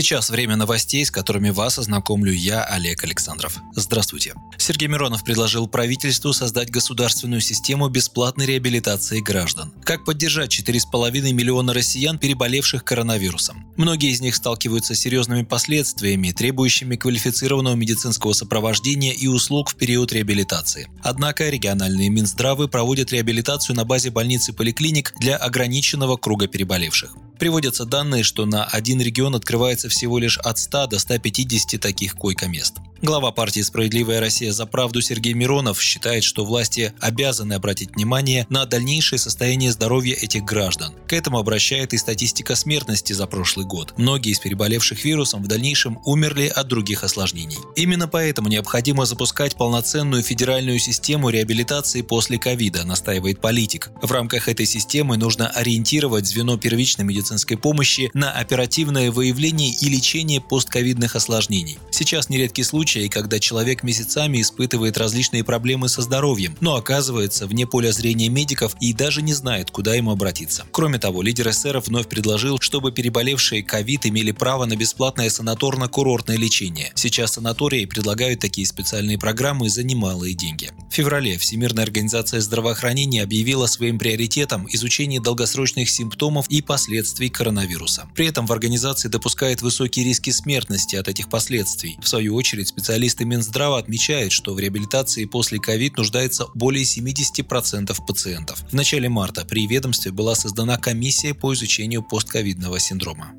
Сейчас время новостей, с которыми вас ознакомлю я, Олег Александров. Здравствуйте. Сергей Миронов предложил правительству создать государственную систему бесплатной реабилитации граждан. Как поддержать 4,5 миллиона россиян, переболевших коронавирусом? Многие из них сталкиваются с серьезными последствиями, требующими квалифицированного медицинского сопровождения и услуг в период реабилитации. Однако региональные Минздравы проводят реабилитацию на базе больниц и поликлиник для ограниченного круга переболевших. Приводятся данные, что на один регион открывается всего лишь от 100 до 150 таких койко-мест. Глава партии «Справедливая Россия за правду» Сергей Миронов считает, что власти обязаны обратить внимание на дальнейшее состояние здоровья этих граждан. К этому обращает и статистика смертности за прошлый год. Многие из переболевших вирусом в дальнейшем умерли от других осложнений. Именно поэтому необходимо запускать полноценную федеральную систему реабилитации после ковида, настаивает политик. В рамках этой системы нужно ориентировать звено первичной медицинской помощи на оперативное выявление и лечение постковидных осложнений. Сейчас нередки случаи, случаи, когда человек месяцами испытывает различные проблемы со здоровьем, но оказывается вне поля зрения медиков и даже не знает, куда ему обратиться. Кроме того, лидер эсеров вновь предложил, чтобы переболевшие ковид имели право на бесплатное санаторно-курортное лечение. Сейчас санатории предлагают такие специальные программы за немалые деньги. В феврале Всемирная организация здравоохранения объявила своим приоритетом изучение долгосрочных симптомов и последствий коронавируса. При этом в организации допускают высокие риски смертности от этих последствий. В свою очередь, Специалисты Минздрава отмечают, что в реабилитации после ковид нуждается более 70% пациентов. В начале марта при ведомстве была создана комиссия по изучению постковидного синдрома.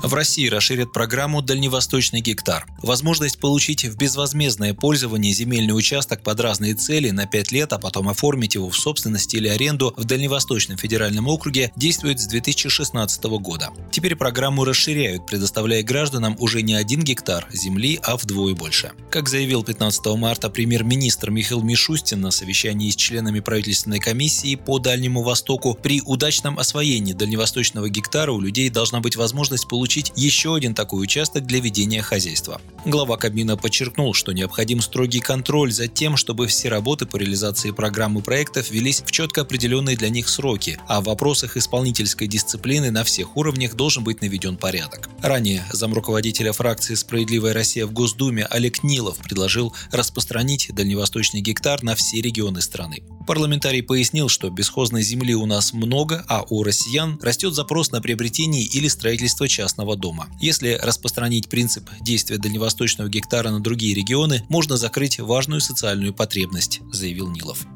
В России расширят программу «Дальневосточный гектар». Возможность получить в безвозмездное пользование земельный участок под разные цели на 5 лет, а потом оформить его в собственность или аренду в Дальневосточном федеральном округе действует с 2016 года. Теперь программу расширяют, предоставляя гражданам уже не один гектар земли, а вдвое больше. Как заявил 15 марта премьер-министр Михаил Мишустин на совещании с членами правительственной комиссии по Дальнему Востоку, при удачном освоении дальневосточного гектара у людей должна быть возможность получить получить еще один такой участок для ведения хозяйства. Глава Кабмина подчеркнул, что необходим строгий контроль за тем, чтобы все работы по реализации программы проектов велись в четко определенные для них сроки, а в вопросах исполнительской дисциплины на всех уровнях должен быть наведен порядок. Ранее замруководителя фракции «Справедливая Россия» в Госдуме Олег Нилов предложил распространить дальневосточный гектар на все регионы страны. Парламентарий пояснил, что бесхозной земли у нас много, а у россиян растет запрос на приобретение или строительство частного дома. Если распространить принцип действия дальневосточного гектара на другие регионы, можно закрыть важную социальную потребность, заявил Нилов.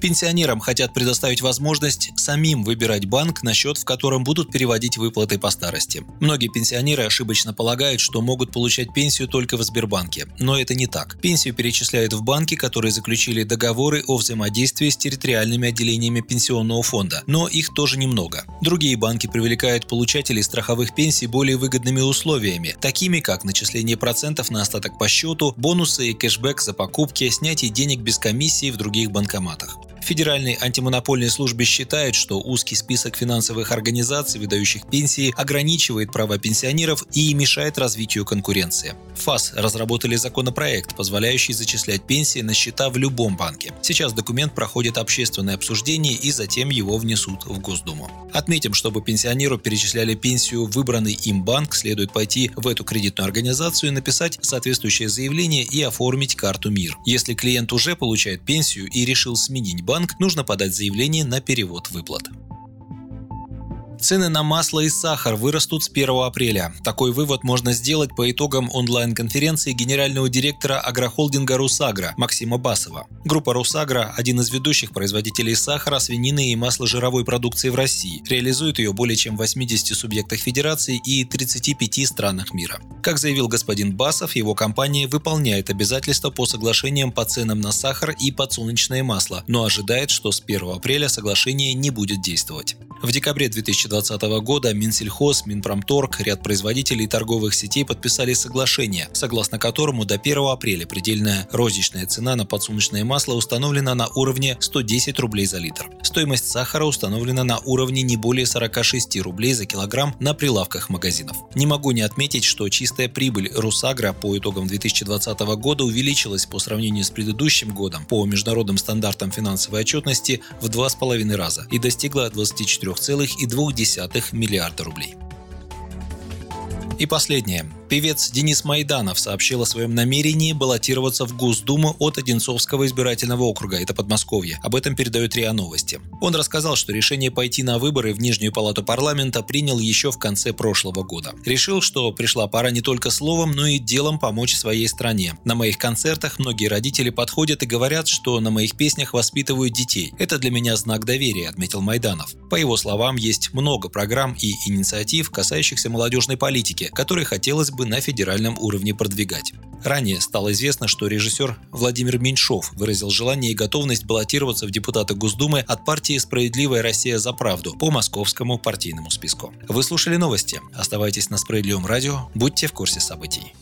Пенсионерам хотят предоставить возможность самим выбирать банк, на счет в котором будут переводить выплаты по старости. Многие пенсионеры ошибочно полагают, что могут получать пенсию только в Сбербанке. Но это не так. Пенсию перечисляют в банки, которые заключили договоры о взаимодействии с территориальными отделениями пенсионного фонда. Но их тоже немного. Другие банки привлекают получателей страховых пенсий более выгодными условиями, такими как начисление процентов на остаток по счету, бонусы и кэшбэк за покупки, снятие денег без комиссии в других банкоматах. Федеральной антимонопольной службе считают, что узкий список финансовых организаций, выдающих пенсии, ограничивает права пенсионеров и мешает развитию конкуренции. ФАС разработали законопроект, позволяющий зачислять пенсии на счета в любом банке. Сейчас документ проходит общественное обсуждение и затем его внесут в Госдуму. Отметим, чтобы пенсионеру перечисляли пенсию выбранный им банк, следует пойти в эту кредитную организацию, написать соответствующее заявление и оформить карту МИР. Если клиент уже получает пенсию и решил сменить банк, банк, нужно подать заявление на перевод выплат. Цены на масло и сахар вырастут с 1 апреля. Такой вывод можно сделать по итогам онлайн-конференции генерального директора агрохолдинга «Русагра» Максима Басова. Группа «Русагра» – один из ведущих производителей сахара, свинины и масложировой продукции в России. Реализует ее более чем в 80 субъектах Федерации и 35 странах мира. Как заявил господин Басов, его компания выполняет обязательства по соглашениям по ценам на сахар и подсолнечное масло, но ожидает, что с 1 апреля соглашение не будет действовать. В декабре 2020 года Минсельхоз, Минпромторг, ряд производителей торговых сетей подписали соглашение, согласно которому до 1 апреля предельная розничная цена на подсолнечное масло установлена на уровне 110 рублей за литр. Стоимость сахара установлена на уровне не более 46 рублей за килограмм на прилавках магазинов. Не могу не отметить, что чистая прибыль Русагра по итогам 2020 года увеличилась по сравнению с предыдущим годом по международным стандартам финансовой отчетности в 2,5 раза и достигла 24 4,2 2,2 миллиарда рублей. И последнее. Певец Денис Майданов сообщил о своем намерении баллотироваться в Госдуму от Одинцовского избирательного округа, это Подмосковье. Об этом передает РИА Новости. Он рассказал, что решение пойти на выборы в Нижнюю палату парламента принял еще в конце прошлого года. Решил, что пришла пора не только словом, но и делом помочь своей стране. На моих концертах многие родители подходят и говорят, что на моих песнях воспитывают детей. Это для меня знак доверия, отметил Майданов. По его словам, есть много программ и инициатив, касающихся молодежной политики, которые хотелось бы на федеральном уровне продвигать. Ранее стало известно, что режиссер Владимир Меньшов выразил желание и готовность баллотироваться в депутаты Госдумы от партии «Справедливая Россия за правду» по московскому партийному списку. Вы слушали новости. Оставайтесь на Справедливом радио, будьте в курсе событий.